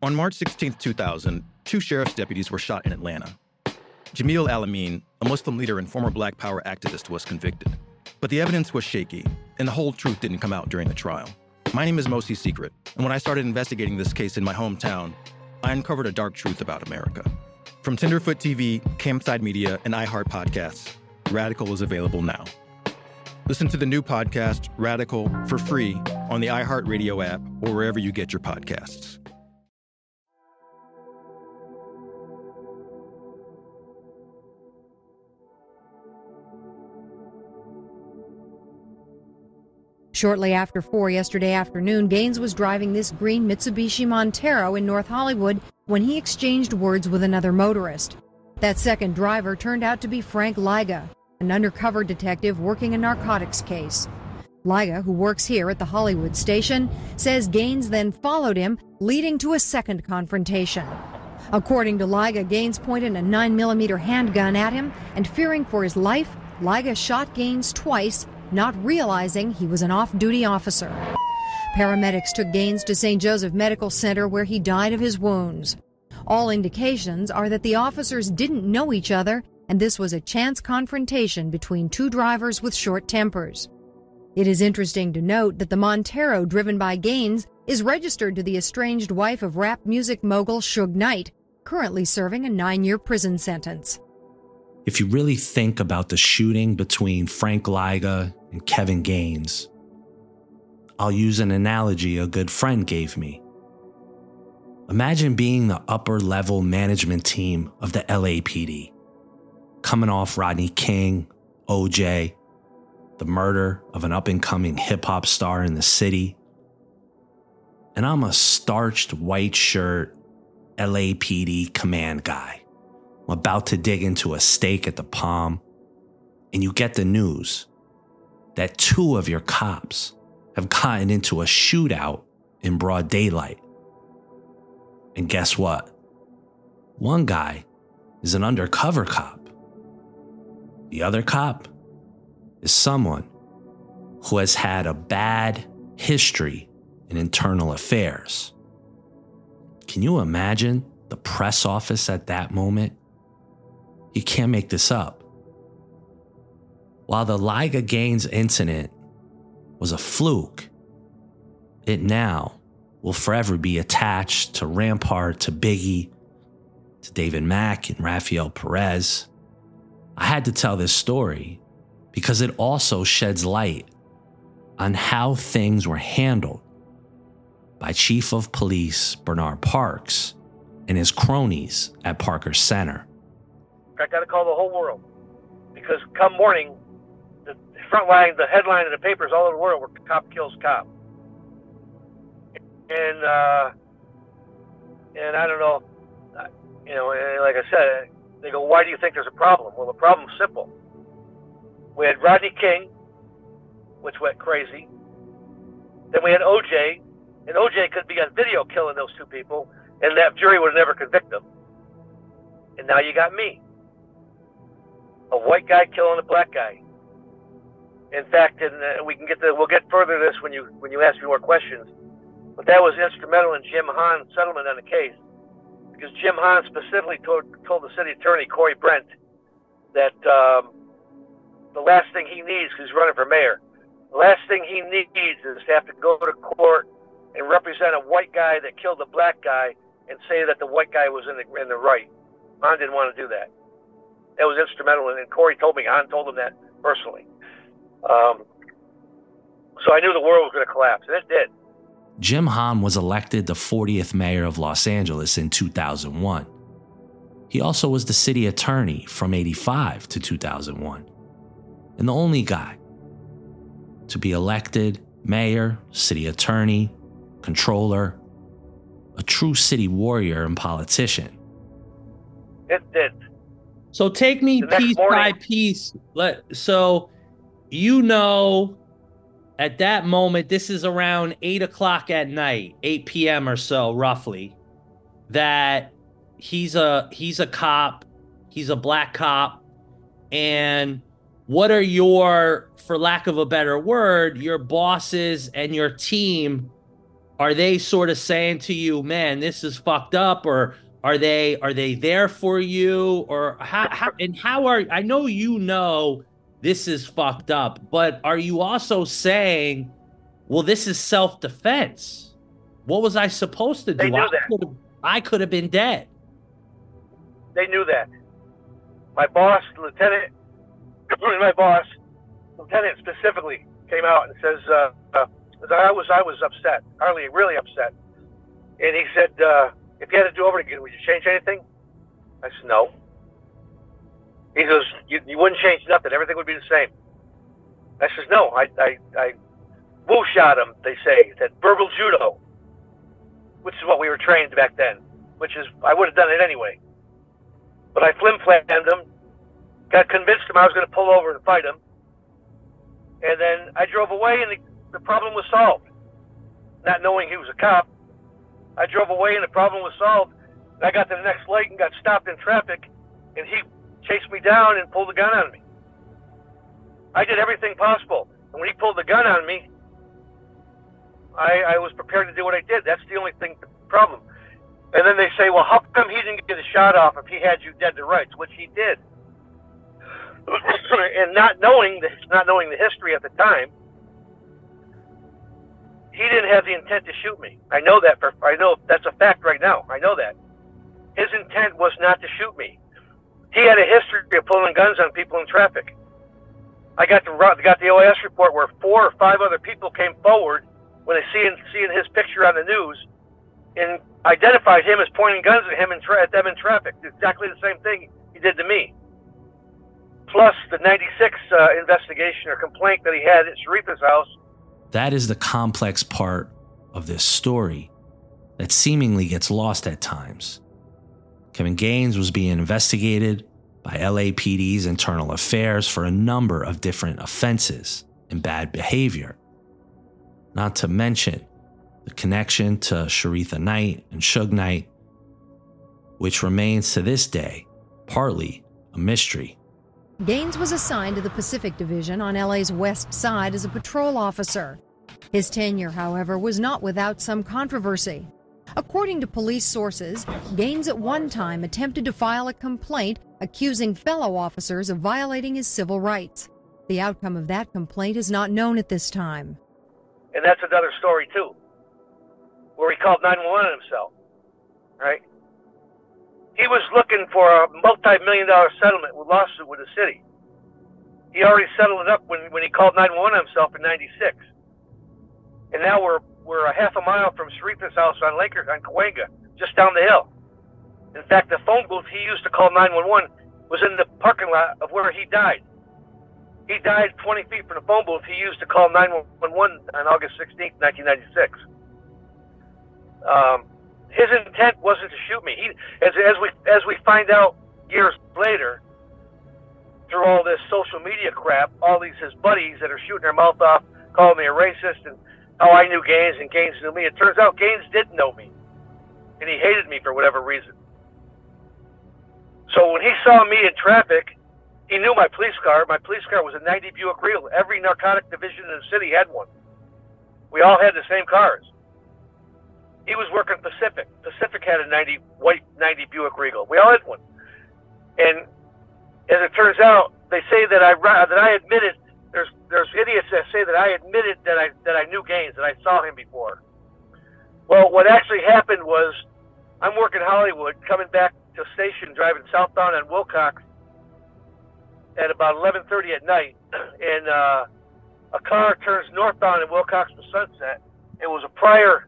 On March 16, 2000, two sheriff's deputies were shot in Atlanta. Jamil Al-Amin, a Muslim leader and former Black Power activist, was convicted. But the evidence was shaky, and the whole truth didn't come out during the trial. My name is Mosi Secret, and when I started investigating this case in my hometown, I uncovered a dark truth about America. From Tenderfoot TV, Campside Media, and iHeart Podcasts, Radical is available now. Listen to the new podcast, Radical, for free on the iHeartRadio app or wherever you get your podcasts. Shortly after 4 yesterday afternoon, Gaines was driving this green Mitsubishi Montero in North Hollywood when he exchanged words with another motorist. That second driver turned out to be Frank Lyga, an undercover detective working a narcotics case. Lyga, who works here at the Hollywood station, says Gaines then followed him, leading to a second confrontation. According to Lyga, Gaines pointed a 9mm handgun at him, and fearing for his life, Lyga shot Gaines twice not realizing he was an off duty officer. Paramedics took Gaines to St. Joseph Medical Center where he died of his wounds. All indications are that the officers didn't know each other and this was a chance confrontation between two drivers with short tempers. It is interesting to note that the Montero driven by Gaines is registered to the estranged wife of rap music mogul Suge Knight, currently serving a nine year prison sentence. If you really think about the shooting between Frank Lyga and Kevin Gaines. I'll use an analogy a good friend gave me. Imagine being the upper level management team of the LAPD, coming off Rodney King, OJ, the murder of an up and coming hip hop star in the city. And I'm a starched white shirt LAPD command guy. I'm about to dig into a steak at the Palm, and you get the news that two of your cops have gotten into a shootout in broad daylight. And guess what? One guy is an undercover cop. The other cop is someone who has had a bad history in internal affairs. Can you imagine the press office at that moment? You can't make this up. While the Lyga Gaines incident was a fluke, it now will forever be attached to Rampart, to Biggie, to David Mack and Rafael Perez. I had to tell this story because it also sheds light on how things were handled by Chief of Police Bernard Parks and his cronies at Parker Center. I got to call the whole world because come morning, the front line, the headline of the papers all over the world were "Cop kills cop," and uh, and I don't know, you know, like I said, they go, "Why do you think there's a problem?" Well, the problem's simple. We had Rodney King, which went crazy. Then we had OJ, and OJ could be on video killing those two people, and that jury would never convict them. And now you got me, a white guy killing a black guy in fact, and uh, we can get the, we'll get further this when you when you ask me more questions. But that was instrumental in Jim Hahn's settlement on the case, because Jim Hahn specifically told told the city attorney Corey Brent that um, the last thing he needs, because he's running for mayor, the last thing he needs is to have to go to court and represent a white guy that killed a black guy and say that the white guy was in the in the right. Hahn didn't want to do that. That was instrumental, and Corey told me Hahn told him that personally. Um, so I knew the world was going to collapse, and it did. Jim Hahn was elected the 40th mayor of Los Angeles in 2001. He also was the city attorney from 85 to 2001, and the only guy to be elected mayor, city attorney, controller, a true city warrior and politician. It did. So take me piece morning, by piece. Let so you know at that moment, this is around eight o'clock at night, 8 p.m. or so, roughly, that he's a he's a cop, he's a black cop, and what are your, for lack of a better word, your bosses and your team are they sort of saying to you, "Man, this is fucked up," or are they are they there for you, or how, how and how are I know you know this is fucked up, but are you also saying, "Well, this is self defense"? What was I supposed to do? They knew I that. could have I could have been dead. They knew that. My boss, Lieutenant, my boss, Lieutenant specifically, came out and says, uh, uh, I was I was upset, Harley, really upset. And he said, uh, if you had to do over again, would you change anything? I said, no. He goes, you, you wouldn't change nothing. Everything would be the same. I says, no. I, I, I woo shot him, they say, that verbal judo, which is what we were trained back then, which is, I would have done it anyway. But I flim flammed him, got convinced him I was going to pull over and fight him. And then I drove away and the, the problem was solved. Not knowing he was a cop, I drove away and the problem was solved. I got to the next light and got stopped in traffic, and he chased me down and pulled a gun on me. I did everything possible. And when he pulled the gun on me, I, I was prepared to do what I did. That's the only thing, the problem. And then they say, well, how come he didn't get a shot off if he had you dead to rights, which he did. and not knowing the, not knowing the history at the time, he didn't have the intent to shoot me. I know that for I know that's a fact right now. I know that. His intent was not to shoot me. He had a history of pulling guns on people in traffic. I got the got the OAS report where four or five other people came forward when they seeing seeing his picture on the news and identified him as pointing guns at him and at them in traffic. Exactly the same thing he did to me. Plus the '96 uh, investigation or complaint that he had at Sharitha's house that is the complex part of this story that seemingly gets lost at times. Kevin Gaines was being investigated by LAPD's internal affairs for a number of different offenses and bad behavior. Not to mention the connection to Sharitha Knight and Suge Knight, which remains to this day partly a mystery. Gaines was assigned to the Pacific Division on LA's west side as a patrol officer. His tenure, however, was not without some controversy. According to police sources, Gaines at one time attempted to file a complaint accusing fellow officers of violating his civil rights. The outcome of that complaint is not known at this time. And that's another story, too, where he called 911 himself, right? He was looking for a multi-million dollar settlement with lawsuit with the city. He already settled it up when, when he called 911 himself in 96. And now we're we're a half a mile from Sharitha's house on Lakers on Cahuenga, just down the hill. In fact, the phone booth he used to call 911 was in the parking lot of where he died. He died 20 feet from the phone booth he used to call 911 on August 16, 1996. Um, his intent wasn't to shoot me. He, as, as we as we find out years later, through all this social media crap, all these his buddies that are shooting their mouth off, calling me a racist, and how I knew Gaines and Gaines knew me. It turns out Gaines didn't know me, and he hated me for whatever reason. So when he saw me in traffic, he knew my police car. My police car was a 90 Buick Regal. Every narcotic division in the city had one. We all had the same cars. He was working Pacific. Pacific had a 90 white 90 Buick Regal. We all had one. And as it turns out, they say that I that I admitted there's there's idiots that say that I admitted that I that I knew Gaines that I saw him before. Well, what actually happened was I'm working Hollywood, coming back to station, driving southbound on Wilcox at about 11:30 at night, and uh, a car turns northbound in Wilcox to Sunset. It was a prior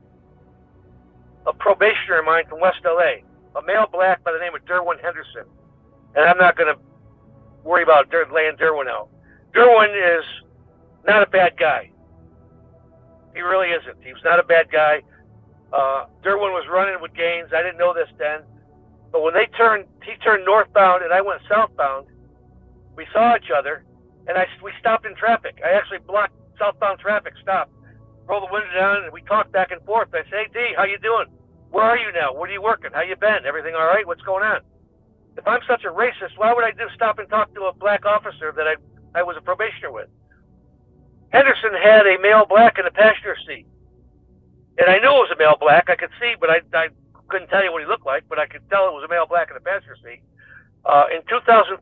a probationer of mine from West LA, a male black by the name of Derwin Henderson. And I'm not going to worry about Der- laying Derwin out. Derwin is not a bad guy. He really isn't. He was not a bad guy. Uh, Derwin was running with Gaines. I didn't know this then. But when they turned, he turned northbound and I went southbound. We saw each other, and I we stopped in traffic. I actually blocked southbound traffic. Stopped, rolled the window down, and we talked back and forth. I say, "Hey, D, how you doing? Where are you now? Where are you working? How you been? Everything all right? What's going on?" If I'm such a racist, why would I just stop and talk to a black officer that I I was a probationer with? Henderson had a male black in the passenger seat. And I knew it was a male black. I could see, but I, I couldn't tell you what he looked like, but I could tell it was a male black in the passenger seat. Uh, in 2014,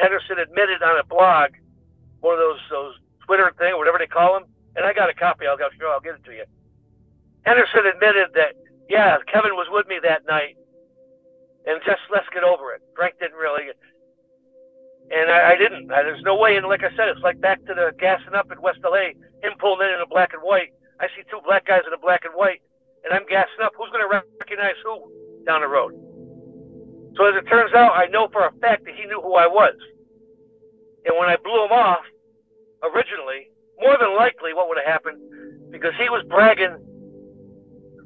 Henderson admitted on a blog, one of those those Twitter thing, or whatever they call them, and I got a copy. I'll sure I'll get it to you. Henderson admitted that yeah, Kevin was with me that night, and just let's get over it. Frank didn't really, and I, I didn't. I, there's no way. And like I said, it's like back to the gassing up in West LA, him pulling in in a black and white. I see two black guys in a black and white, and I'm gassing up. Who's going to recognize who down the road? So as it turns out, I know for a fact that he knew who I was. And when I blew him off, originally, more than likely, what would have happened, because he was bragging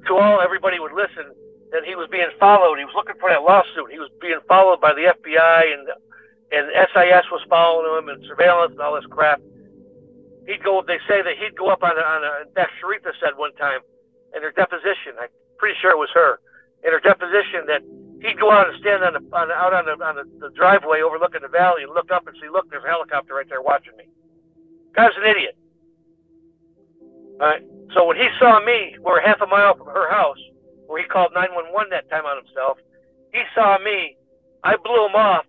to all everybody would listen that he was being followed. He was looking for that lawsuit. He was being followed by the FBI and and SIS was following him and surveillance and all this crap. He'd go. They say that he'd go up on on a. In fact, Sharitha said one time in her deposition. I'm pretty sure it was her in her deposition that he'd go out and stand on the, on out on the on the, the driveway overlooking the valley and look up and see, look, there's a helicopter right there watching me. Guy's an idiot. So when he saw me, we're half a mile from her house, where he called 911 that time on himself. He saw me. I blew him off.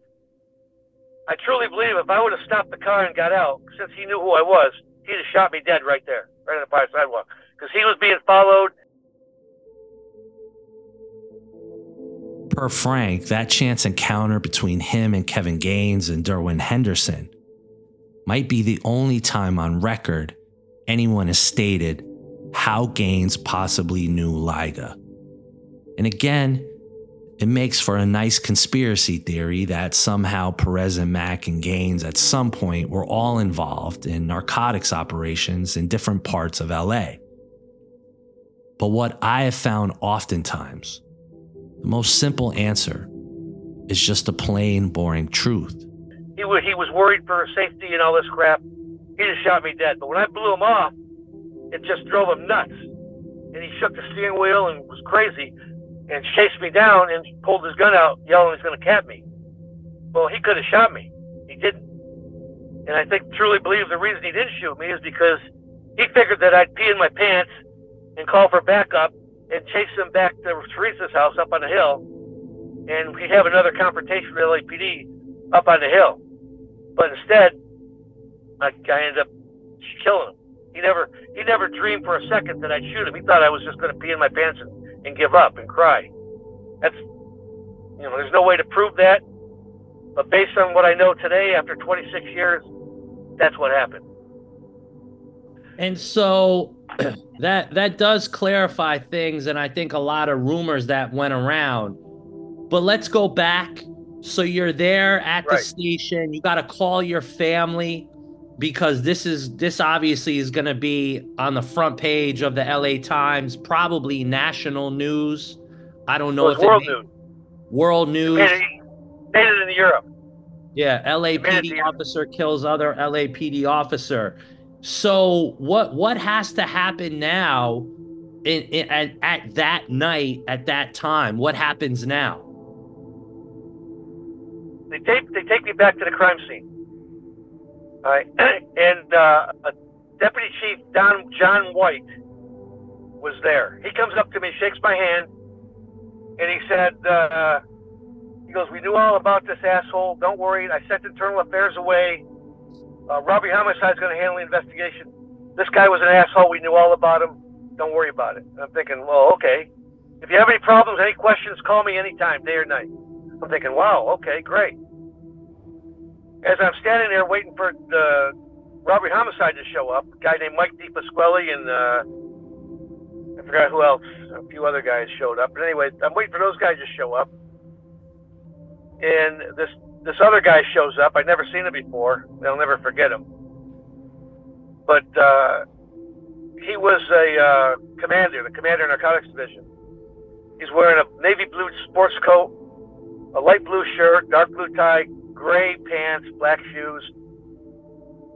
I truly believe if I would have stopped the car and got out, since he knew who I was, he'd have shot me dead right there, right on the park sidewalk, because he was being followed. Per Frank, that chance encounter between him and Kevin Gaines and Derwin Henderson might be the only time on record anyone has stated how Gaines possibly knew Lyga. And again, it makes for a nice conspiracy theory that somehow Perez and Mack and Gaines at some point were all involved in narcotics operations in different parts of LA. But what I have found oftentimes, the most simple answer is just a plain, boring truth. He was, worried for safety and all this crap. He just shot me dead. But when I blew him off, it just drove him nuts. And he shook the steering wheel and was crazy and chased me down and pulled his gun out, yelling he's going to cap me. Well, he could have shot me. He didn't. And I think truly believe the reason he didn't shoot me is because he figured that I'd pee in my pants and call for backup and chase him back to Teresa's house up on the hill. And we'd have another confrontation with LAPD up on the hill. But instead, I, I ended up killing him. He never he never dreamed for a second that I'd shoot him. He thought I was just going to pee in my pants and and give up and cry. That's, you know, there's no way to prove that. But based on what I know today, after 26 years, that's what happened. And so that that does clarify things, and I think a lot of rumors that went around. But let's go back. So you're there at right. the station. You got to call your family because this is this obviously is going to be on the front page of the LA Times, probably national news. I don't know well, if world it news. World news. Made it, made it in Europe. Yeah, LAPD officer kills other LAPD officer. So what what has to happen now in, in at, at that night at that time? What happens now? They take they take me back to the crime scene. Right. and uh, Deputy Chief Don John White was there. He comes up to me, shakes my hand, and he said, uh, "He goes, we knew all about this asshole. Don't worry. I sent internal affairs away. Uh, Robbery homicide is going to handle the investigation. This guy was an asshole. We knew all about him. Don't worry about it." And I'm thinking, well, okay. If you have any problems, any questions, call me anytime, day or night. I'm thinking, wow, okay, great as I'm standing there waiting for the robbery homicide to show up, a guy named Mike DePasquale and uh, I forgot who else, a few other guys showed up. But anyway, I'm waiting for those guys to show up, and this this other guy shows up. I'd never seen him before. They'll never forget him. But uh, he was a uh, commander, the commander narcotics division. He's wearing a navy blue sports coat, a light blue shirt, dark blue tie, gray pants, black shoes.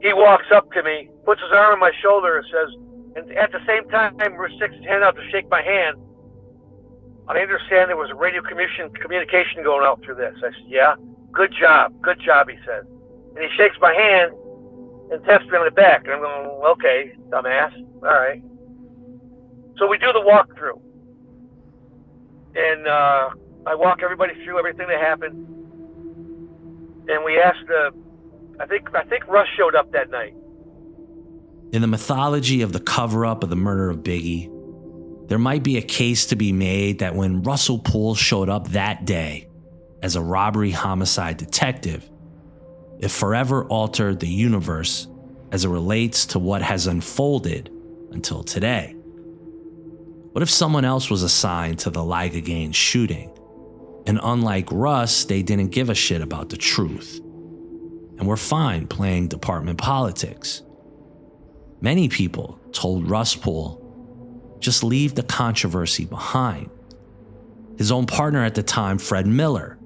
He walks up to me, puts his arm on my shoulder, and says, and at the same time, we're sticks his hand out to shake my hand. I understand there was a radio communication communication going out through this. I said, yeah, good job, good job, he says. And he shakes my hand and taps me on the back. And I'm going, okay, dumbass, all right. So we do the walkthrough, and uh, I walk everybody through everything that happened, and we asked the. I think I think Russ showed up that night. In the mythology of the cover up of the murder of Biggie, there might be a case to be made that when Russell Poole showed up that day as a robbery homicide detective, it forever altered the universe as it relates to what has unfolded until today. What if someone else was assigned to the Lyga Gaines shooting? And unlike Russ, they didn't give a shit about the truth. And were fine playing department politics. Many people told Russ Poole, just leave the controversy behind. His own partner at the time, Fred Miller,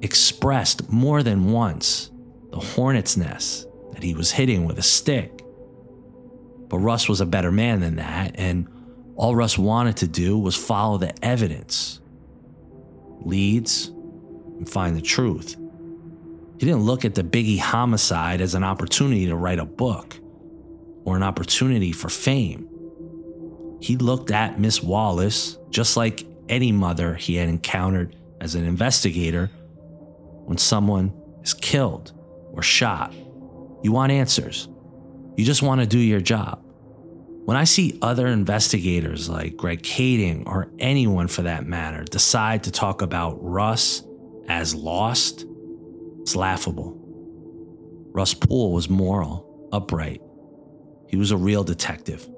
expressed more than once the hornet's nest that he was hitting with a stick. But Russ was a better man than that, and all Russ wanted to do was follow the evidence, leads, and find the truth. He didn't look at the Biggie homicide as an opportunity to write a book or an opportunity for fame. He looked at Miss Wallace just like any mother he had encountered as an investigator when someone is killed or shot. You want answers. You just want to do your job. When I see other investigators like Greg Kading or anyone for that matter decide to talk about Russ as lost, it's laughable. Russ Poole was moral, upright. He was a real detective.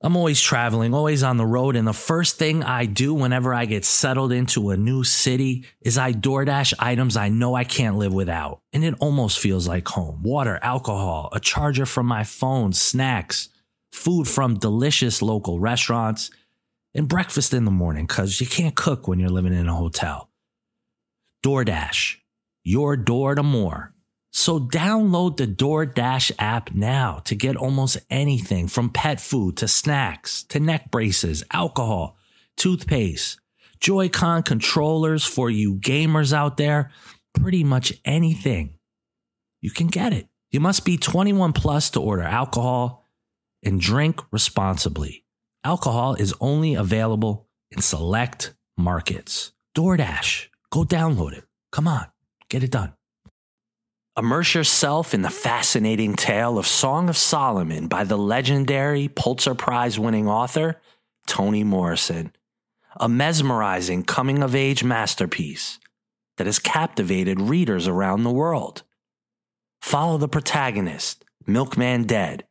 I'm always traveling, always on the road. And the first thing I do whenever I get settled into a new city is I DoorDash items I know I can't live without. And it almost feels like home water, alcohol, a charger from my phone, snacks, food from delicious local restaurants, and breakfast in the morning because you can't cook when you're living in a hotel. DoorDash, your door to more. So download the DoorDash app now to get almost anything from pet food to snacks to neck braces, alcohol, toothpaste, Joy-Con controllers for you gamers out there, pretty much anything. You can get it. You must be 21 plus to order alcohol and drink responsibly. Alcohol is only available in select markets. DoorDash, go download it. Come on, get it done. Immerse yourself in the fascinating tale of Song of Solomon by the legendary Pulitzer Prize winning author Toni Morrison, a mesmerizing coming of age masterpiece that has captivated readers around the world. Follow the protagonist, Milkman Dead,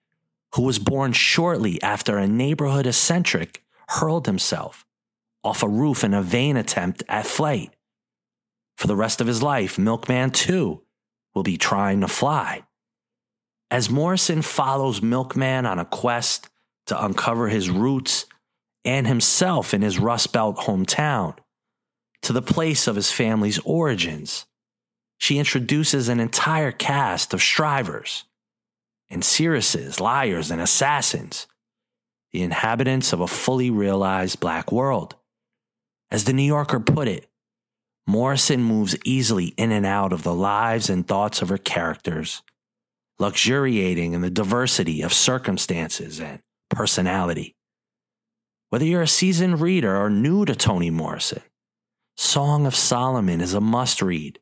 who was born shortly after a neighborhood eccentric hurled himself off a roof in a vain attempt at flight. For the rest of his life, Milkman, too, will be trying to fly. As Morrison follows Milkman on a quest to uncover his roots and himself in his Rust Belt hometown to the place of his family's origins, she introduces an entire cast of strivers and seeresses, liars, and assassins, the inhabitants of a fully realized black world. As the New Yorker put it, Morrison moves easily in and out of the lives and thoughts of her characters, luxuriating in the diversity of circumstances and personality. Whether you're a seasoned reader or new to Toni Morrison, Song of Solomon is a must read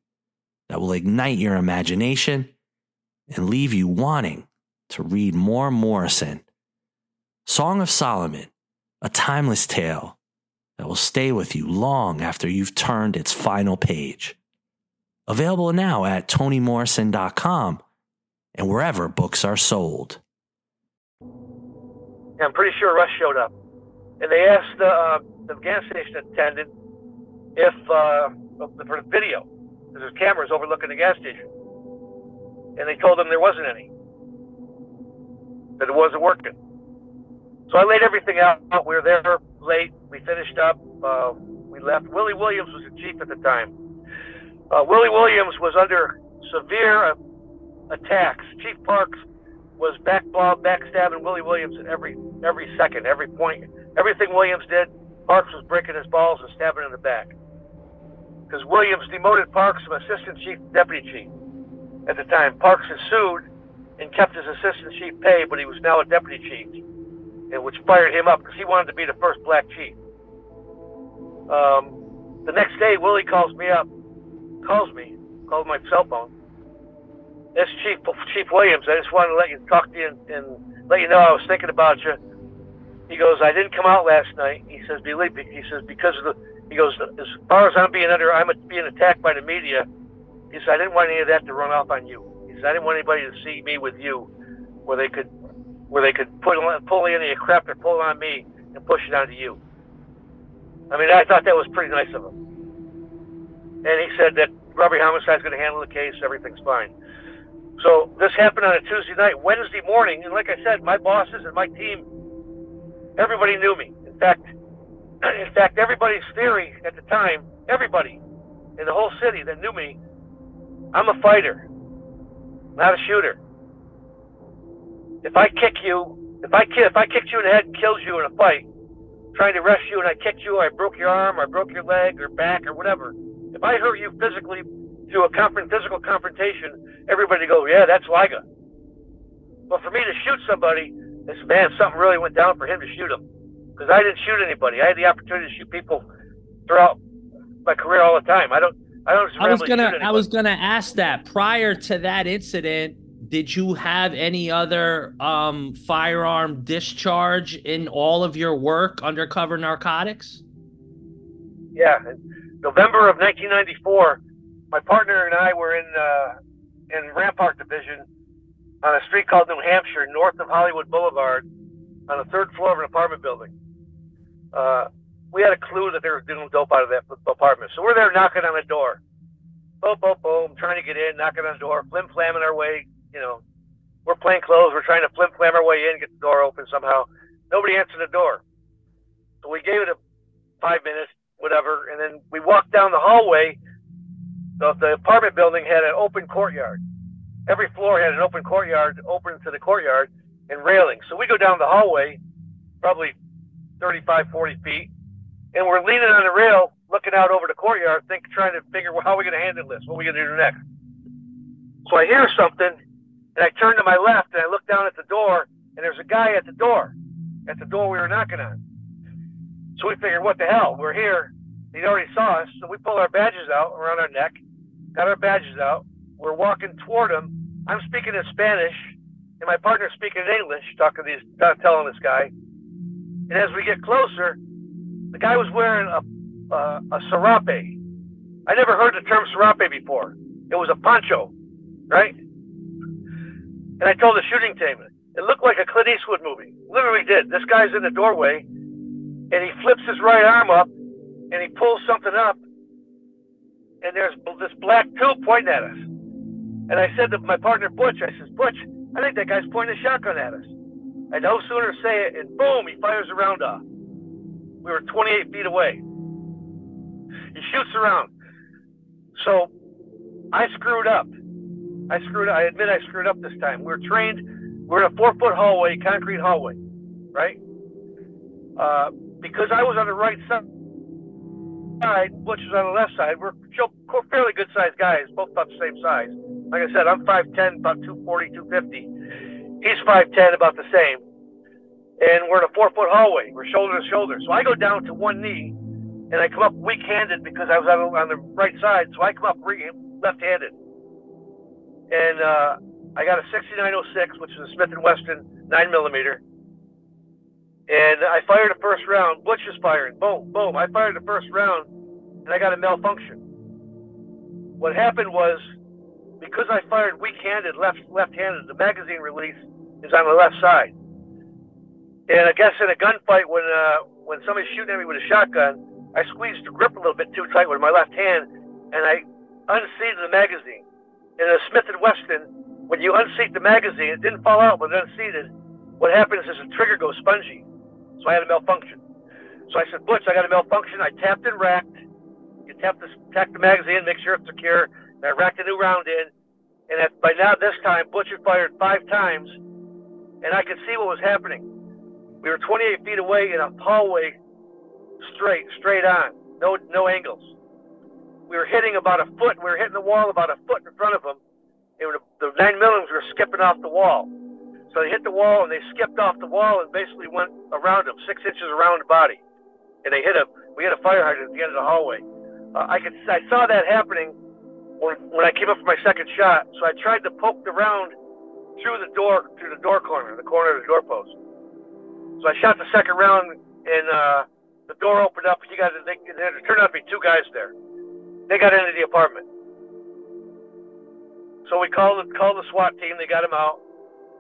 that will ignite your imagination and leave you wanting to read more Morrison. Song of Solomon, a timeless tale that will stay with you long after you've turned its final page. Available now at tonimorrison.com and wherever books are sold. I'm pretty sure Russ showed up. And they asked the, uh, the gas station attendant if, uh, for the video, because there's cameras overlooking the gas station. And they told them there wasn't any, that it wasn't working. So I laid everything out. We were there late. We finished up. Uh, we left. Willie Williams was the chief at the time. Uh, Willie Williams was under severe uh, attacks. Chief Parks was back backstabbing Willie Williams at every every second, every point. Everything Williams did, Parks was breaking his balls and stabbing in the back. Because Williams demoted Parks from assistant chief to deputy chief at the time. Parks had sued and kept his assistant chief pay, but he was now a deputy chief and which fired him up because he wanted to be the first black chief. Um, the next day, Willie calls me up, calls me, calls my cell phone. This Chief Chief Williams. I just wanted to let you talk to you and, and let you know I was thinking about you. He goes, I didn't come out last night. He says, believe me. He says because of the. He goes, as far as I'm being under, I'm being attacked by the media. He said, I didn't want any of that to run off on you. He said, I didn't want anybody to see me with you, where they could, where they could put pull any of crap they're pulling on me and push it onto you. I mean, I thought that was pretty nice of him. And he said that Robbery Homicide's going to handle the case. Everything's fine. So this happened on a Tuesday night. Wednesday morning, and like I said, my bosses and my team Everybody knew me. In fact, in fact, everybody's theory at the time, everybody in the whole city that knew me, I'm a fighter, not a shooter. If I kick you, if I if I kicked you in the head and killed you in a fight, trying to arrest you, and I kicked you, or I broke your arm, or I broke your leg, or back, or whatever. If I hurt you physically through a confront, physical confrontation, everybody go, yeah, that's Lyga. But for me to shoot somebody this man, something really went down for him to shoot him. Because I didn't shoot anybody. I had the opportunity to shoot people throughout my career all the time. I don't. I don't. I was gonna. I was gonna ask that. Prior to that incident, did you have any other um, firearm discharge in all of your work undercover narcotics? Yeah, in November of 1994, my partner and I were in uh, in Rampart Division on a street called New Hampshire, north of Hollywood Boulevard, on the third floor of an apartment building. Uh, we had a clue that they were doing dope out of that apartment. So we're there knocking on the door. Boom, boom, boom, trying to get in, knocking on the door, flim flamming our way. You know, we're plain clothes. We're trying to flim flam our way in, get the door open somehow. Nobody answered the door. So we gave it a five minutes, whatever, and then we walked down the hallway. The, the apartment building had an open courtyard every floor had an open courtyard open to the courtyard and railing. So we go down the hallway, probably 35, 40 feet, and we're leaning on the rail, looking out over the courtyard, think, trying to figure well, how are we going to handle this? What are we going to do next? So I hear something, and I turned to my left, and I looked down at the door, and there's a guy at the door, at the door we were knocking on. So we figured, what the hell? We're here. He'd already saw us, so we pull our badges out around our neck, got our badges out, we're walking toward him. I'm speaking in Spanish, and my partner's speaking in English, talking to these, uh, telling this guy. And as we get closer, the guy was wearing a a, a serape. I never heard the term serape before. It was a poncho, right? And I told the shooting team, it looked like a Clint Eastwood movie. Literally did. This guy's in the doorway, and he flips his right arm up, and he pulls something up, and there's this black tube pointing at us. And I said to my partner Butch, I says, Butch, I think that guy's pointing a shotgun at us. I no sooner say it, and boom, he fires a round off. We were 28 feet away. He shoots around. So I screwed up. I screwed up. I admit I screwed up this time. We are trained. We're in a four foot hallway, concrete hallway, right? Uh, because I was on the right side, Butch was on the left side. We're fairly good sized guys, both about the same size. Like I said, I'm 5'10, about 240, 250. He's 5'10, about the same. And we're in a four foot hallway. We're shoulder to shoulder. So I go down to one knee and I come up weak handed because I was on the right side. So I come up left handed. And uh, I got a 6906, which is a Smith & Wesson 9 millimeter. And I fired the first round. Butch is firing. Boom, boom. I fired the first round and I got a malfunction. What happened was because I fired weak-handed, left left-handed, the magazine release is on the left side. And I guess in a gunfight, when uh, when somebody's shooting at me with a shotgun, I squeezed the grip a little bit too tight with my left hand, and I unseated the magazine. In a Smith Wesson, when you unseat the magazine, it didn't fall out, but it unseated. What happens is the trigger goes spongy, so I had a malfunction. So I said, Butch, I got a malfunction. I tapped and racked. You tap the tap the magazine, make sure it's secure. And I racked a new round in, and at, by now this time, Butcher fired five times, and I could see what was happening. We were 28 feet away in a hallway, straight, straight on, no, no angles. We were hitting about a foot. We were hitting the wall about a foot in front of them, was, the nine millimeters were skipping off the wall. So they hit the wall and they skipped off the wall and basically went around them, six inches around the body. And they hit him. We had a fire hydrant at the end of the hallway. Uh, I could I saw that happening when when I came up for my second shot. So I tried to poke the round through the door through the door corner, the corner of the doorpost. So I shot the second round and uh, the door opened up. You guys, they, turned out to be two guys there. They got into the apartment. So we called called the SWAT team. They got him out.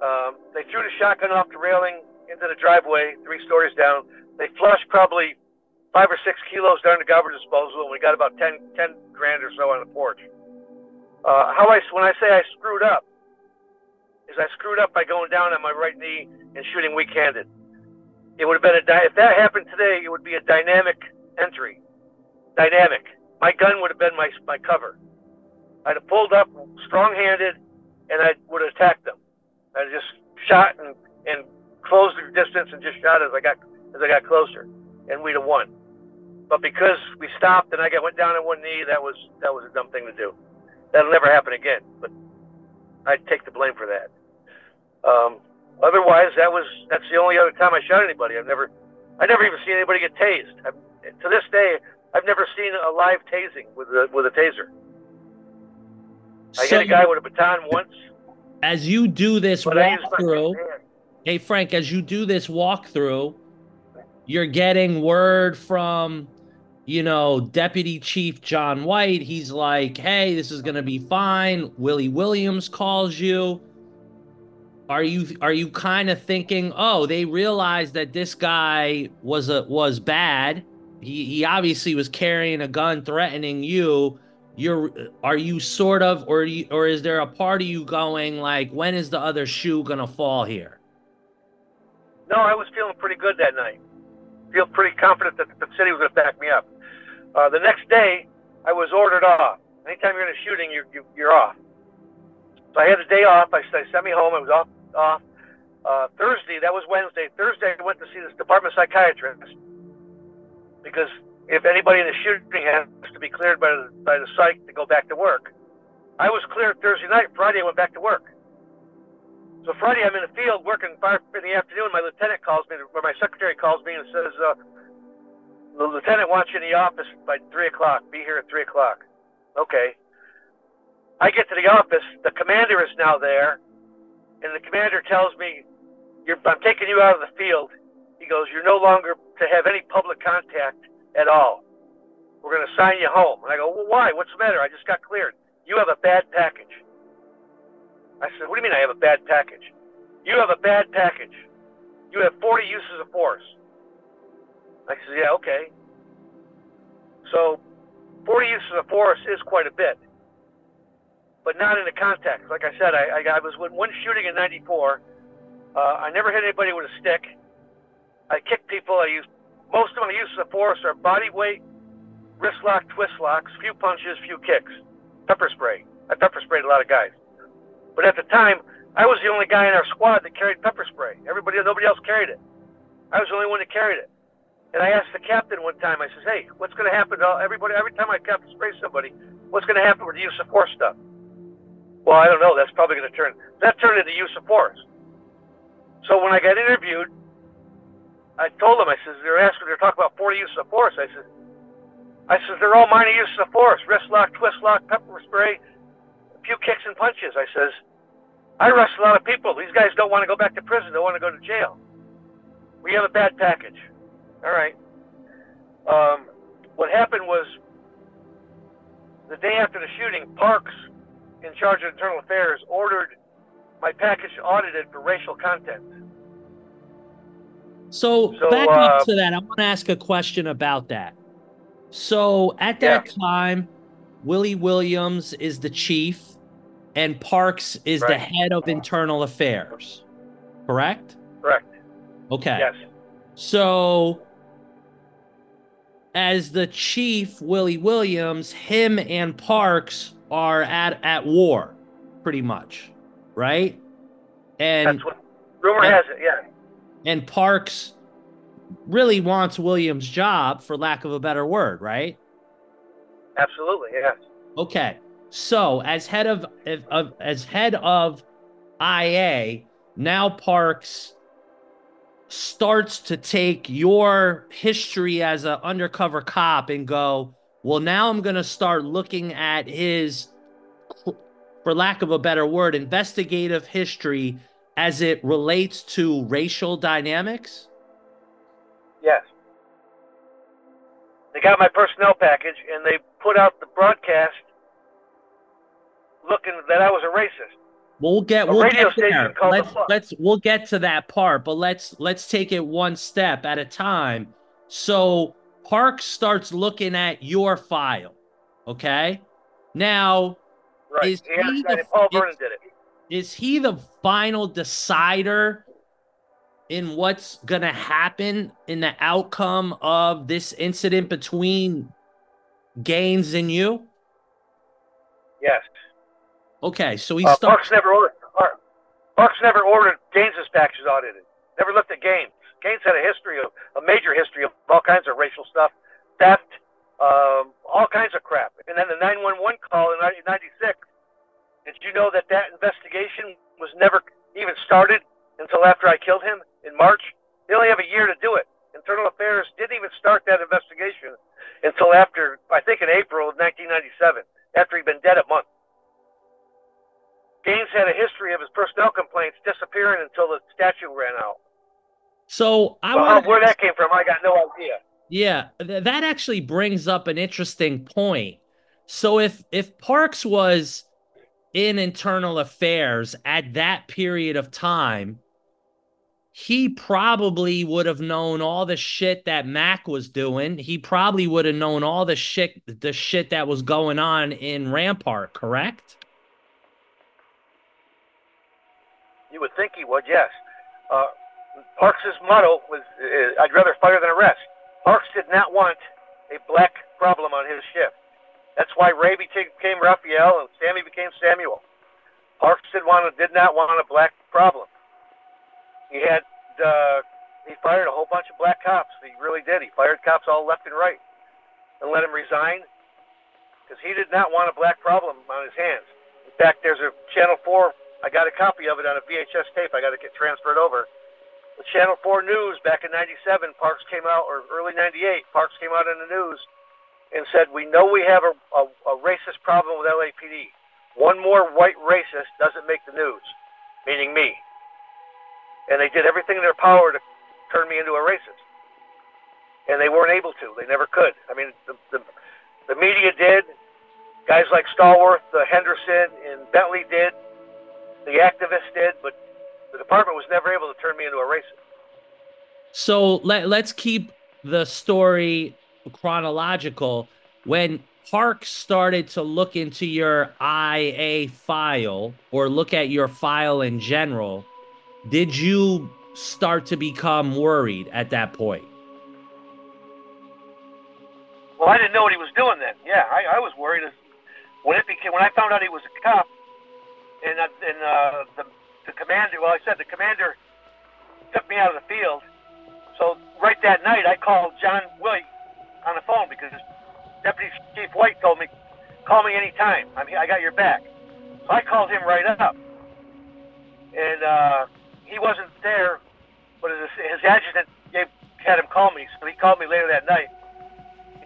Um, they threw the shotgun off the railing into the driveway, three stories down. They flushed probably five or six kilos down the garbage disposal, and we got about 10, 10 grand or so on the porch. Uh, how I when I say I screwed up, is I screwed up by going down on my right knee and shooting weak-handed. It would have been a if that happened today, it would be a dynamic entry. Dynamic. My gun would have been my my cover. I'd have pulled up strong-handed, and I would have attacked them. I just shot and, and closed the distance and just shot as I got as I got closer, and we'd have won. But because we stopped and I got went down on one knee, that was that was a dumb thing to do. That'll never happen again. But I'd take the blame for that. Um, otherwise, that was that's the only other time I shot anybody. I've never I never even seen anybody get tased. I've, to this day, I've never seen a live tasing with a with a taser. I so, hit a guy with a baton once as you do this walkthrough, hey Frank, as you do this walkthrough, you're getting word from, you know, Deputy Chief John White. He's like, "Hey, this is gonna be fine." Willie Williams calls you. Are you are you kind of thinking, "Oh, they realized that this guy was a was bad. He he obviously was carrying a gun, threatening you." you're are you sort of or you, or is there a part of you going like when is the other shoe gonna fall here? No i was feeling pretty good that night. Feel pretty confident that the city was to back me up. Uh, the next day i was ordered off. Anytime you're in a shooting you're, you, you're off. So i had a day off. I, I sent me home. I was off off. Uh, thursday that was wednesday. Thursday i went to see this department psychiatrist because if anybody in the shooting has to be cleared by the, by the psych to go back to work. I was cleared Thursday night. Friday, I went back to work. So Friday, I'm in the field working in the afternoon. My lieutenant calls me, or my secretary calls me and says, uh, "The lieutenant wants you in the office by three o'clock. Be here at three o'clock." Okay. I get to the office. The commander is now there, and the commander tells me, "I'm taking you out of the field." He goes, "You're no longer to have any public contact at all. We're going to sign you home. And I go, well, why? What's the matter? I just got cleared. You have a bad package. I said, what do you mean I have a bad package? You have a bad package. You have 40 uses of force. I said, yeah, okay. So 40 uses of force is quite a bit, but not in the context. Like I said, I, I, I was with one shooting in 94. Uh, I never hit anybody with a stick. I kick people. I use most of my uses of force are body weight, wrist lock, twist locks, few punches, few kicks, pepper spray. I pepper sprayed a lot of guys. But at the time, I was the only guy in our squad that carried pepper spray. Everybody, nobody else carried it. I was the only one that carried it. And I asked the captain one time, I says, hey, what's going to happen to everybody? Every time I pepper spray somebody, what's going to happen with the use of force stuff? Well, I don't know. That's probably going to turn, that turned into use of force. So when I got interviewed, I told them, I says, they're asking, they're talking about 40 uses of force. I said, I says, they're all minor uses of force. Wrist lock, twist lock, pepper spray, a few kicks and punches. I says, I arrest a lot of people. These guys don't want to go back to prison. They want to go to jail. We have a bad package. All right. Um, what happened was the day after the shooting, Parks, in charge of internal affairs, ordered my package audited for racial content. So, so back uh, up to that, I want to ask a question about that. So at that yeah. time, Willie Williams is the chief, and Parks is right. the head of internal affairs. Correct. Correct. Okay. Yes. So as the chief, Willie Williams, him and Parks are at at war, pretty much, right? And that's what rumor and, has it. Yeah and Parks really wants Williams' job, for lack of a better word, right? Absolutely, yes. Okay, so as head of, of as head of IA, now Parks starts to take your history as an undercover cop and go, well, now I'm going to start looking at his, for lack of a better word, investigative history as it relates to racial dynamics? Yes. They got my personnel package and they put out the broadcast looking that I was a racist. We'll get we'll get there. Let's let's we'll get to that part, but let's let's take it one step at a time. So Park starts looking at your file. Okay. Now right. is he, he the, Paul Vernon did it. Is he the final decider in what's gonna happen in the outcome of this incident between Gaines and you? Yes. Okay, so he uh, starts. Parks never ordered. Parks never ordered Gaines's packages audited. Never looked at Gaines. Gaines had a history of a major history of all kinds of racial stuff, theft, um, all kinds of crap. And then the 911 call in 1996. Did you know that that investigation was never even started until after I killed him in March? They only have a year to do it. Internal Affairs didn't even start that investigation until after, I think, in April of 1997, after he'd been dead a month. Gaines had a history of his personnel complaints disappearing until the statute ran out. So I well, where that came from, I got no idea. Yeah, th- that actually brings up an interesting point. So if if Parks was in internal affairs at that period of time, he probably would have known all the shit that Mack was doing. He probably would have known all the shit the shit that was going on in Rampart, correct? You would think he would, yes. Uh, Parks's motto was, uh, "I'd rather fire than arrest." Parks did not want a black problem on his shift. That's why Ray became Raphael and Sammy became Samuel. Parks did did not want a black problem. He had uh, he fired a whole bunch of black cops. He really did. He fired cops all left and right, and let him resign because he did not want a black problem on his hands. In fact, there's a Channel Four I got a copy of it on a VHS tape. I got to get transferred over. The Channel 4 News back in 97, Parks came out, or early 98, Parks came out in the news and said, We know we have a, a, a racist problem with LAPD. One more white racist doesn't make the news, meaning me. And they did everything in their power to turn me into a racist. And they weren't able to. They never could. I mean, the, the, the media did. Guys like Stallworth, uh, Henderson, and Bentley did the activists did, but the department was never able to turn me into a racist. So let, let's keep the story chronological. When Park started to look into your IA file or look at your file in general, did you start to become worried at that point? Well, I didn't know what he was doing then. Yeah, I, I was worried. When it became when I found out he was a cop, and uh, and uh, the the commander. Well, I said the commander took me out of the field. So right that night, I called John Willie on the phone because Deputy Chief White told me, "Call me anytime. I'm I got your back." So I called him right up, and uh, he wasn't there, but his, his adjutant gave, had him call me. So he called me later that night.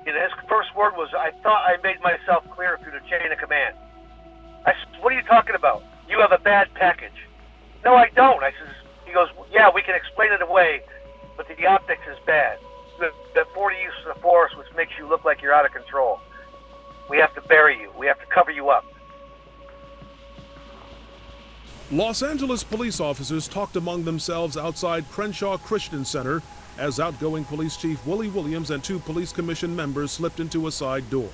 And his first word was, "I thought I made myself clear through the chain of command." I said, "What are you talking about?" you have a bad package. No, I don't. I says, he goes, yeah, we can explain it away, but the optics is bad. The, the 40 use of force, which makes you look like you're out of control. We have to bury you. We have to cover you up. Los Angeles police officers talked among themselves outside Crenshaw Christian Center as outgoing police chief Willie Williams and two police commission members slipped into a side door.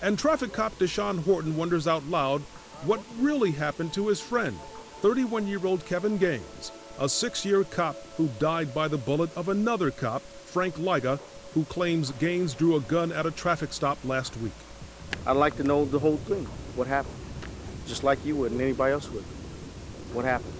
And traffic cop Deshaun Horton wonders out loud what really happened to his friend, 31 year old Kevin Gaines, a six year cop who died by the bullet of another cop, Frank Lyga, who claims Gaines drew a gun at a traffic stop last week. I'd like to know the whole thing. What happened? Just like you would and anybody else would. What happened?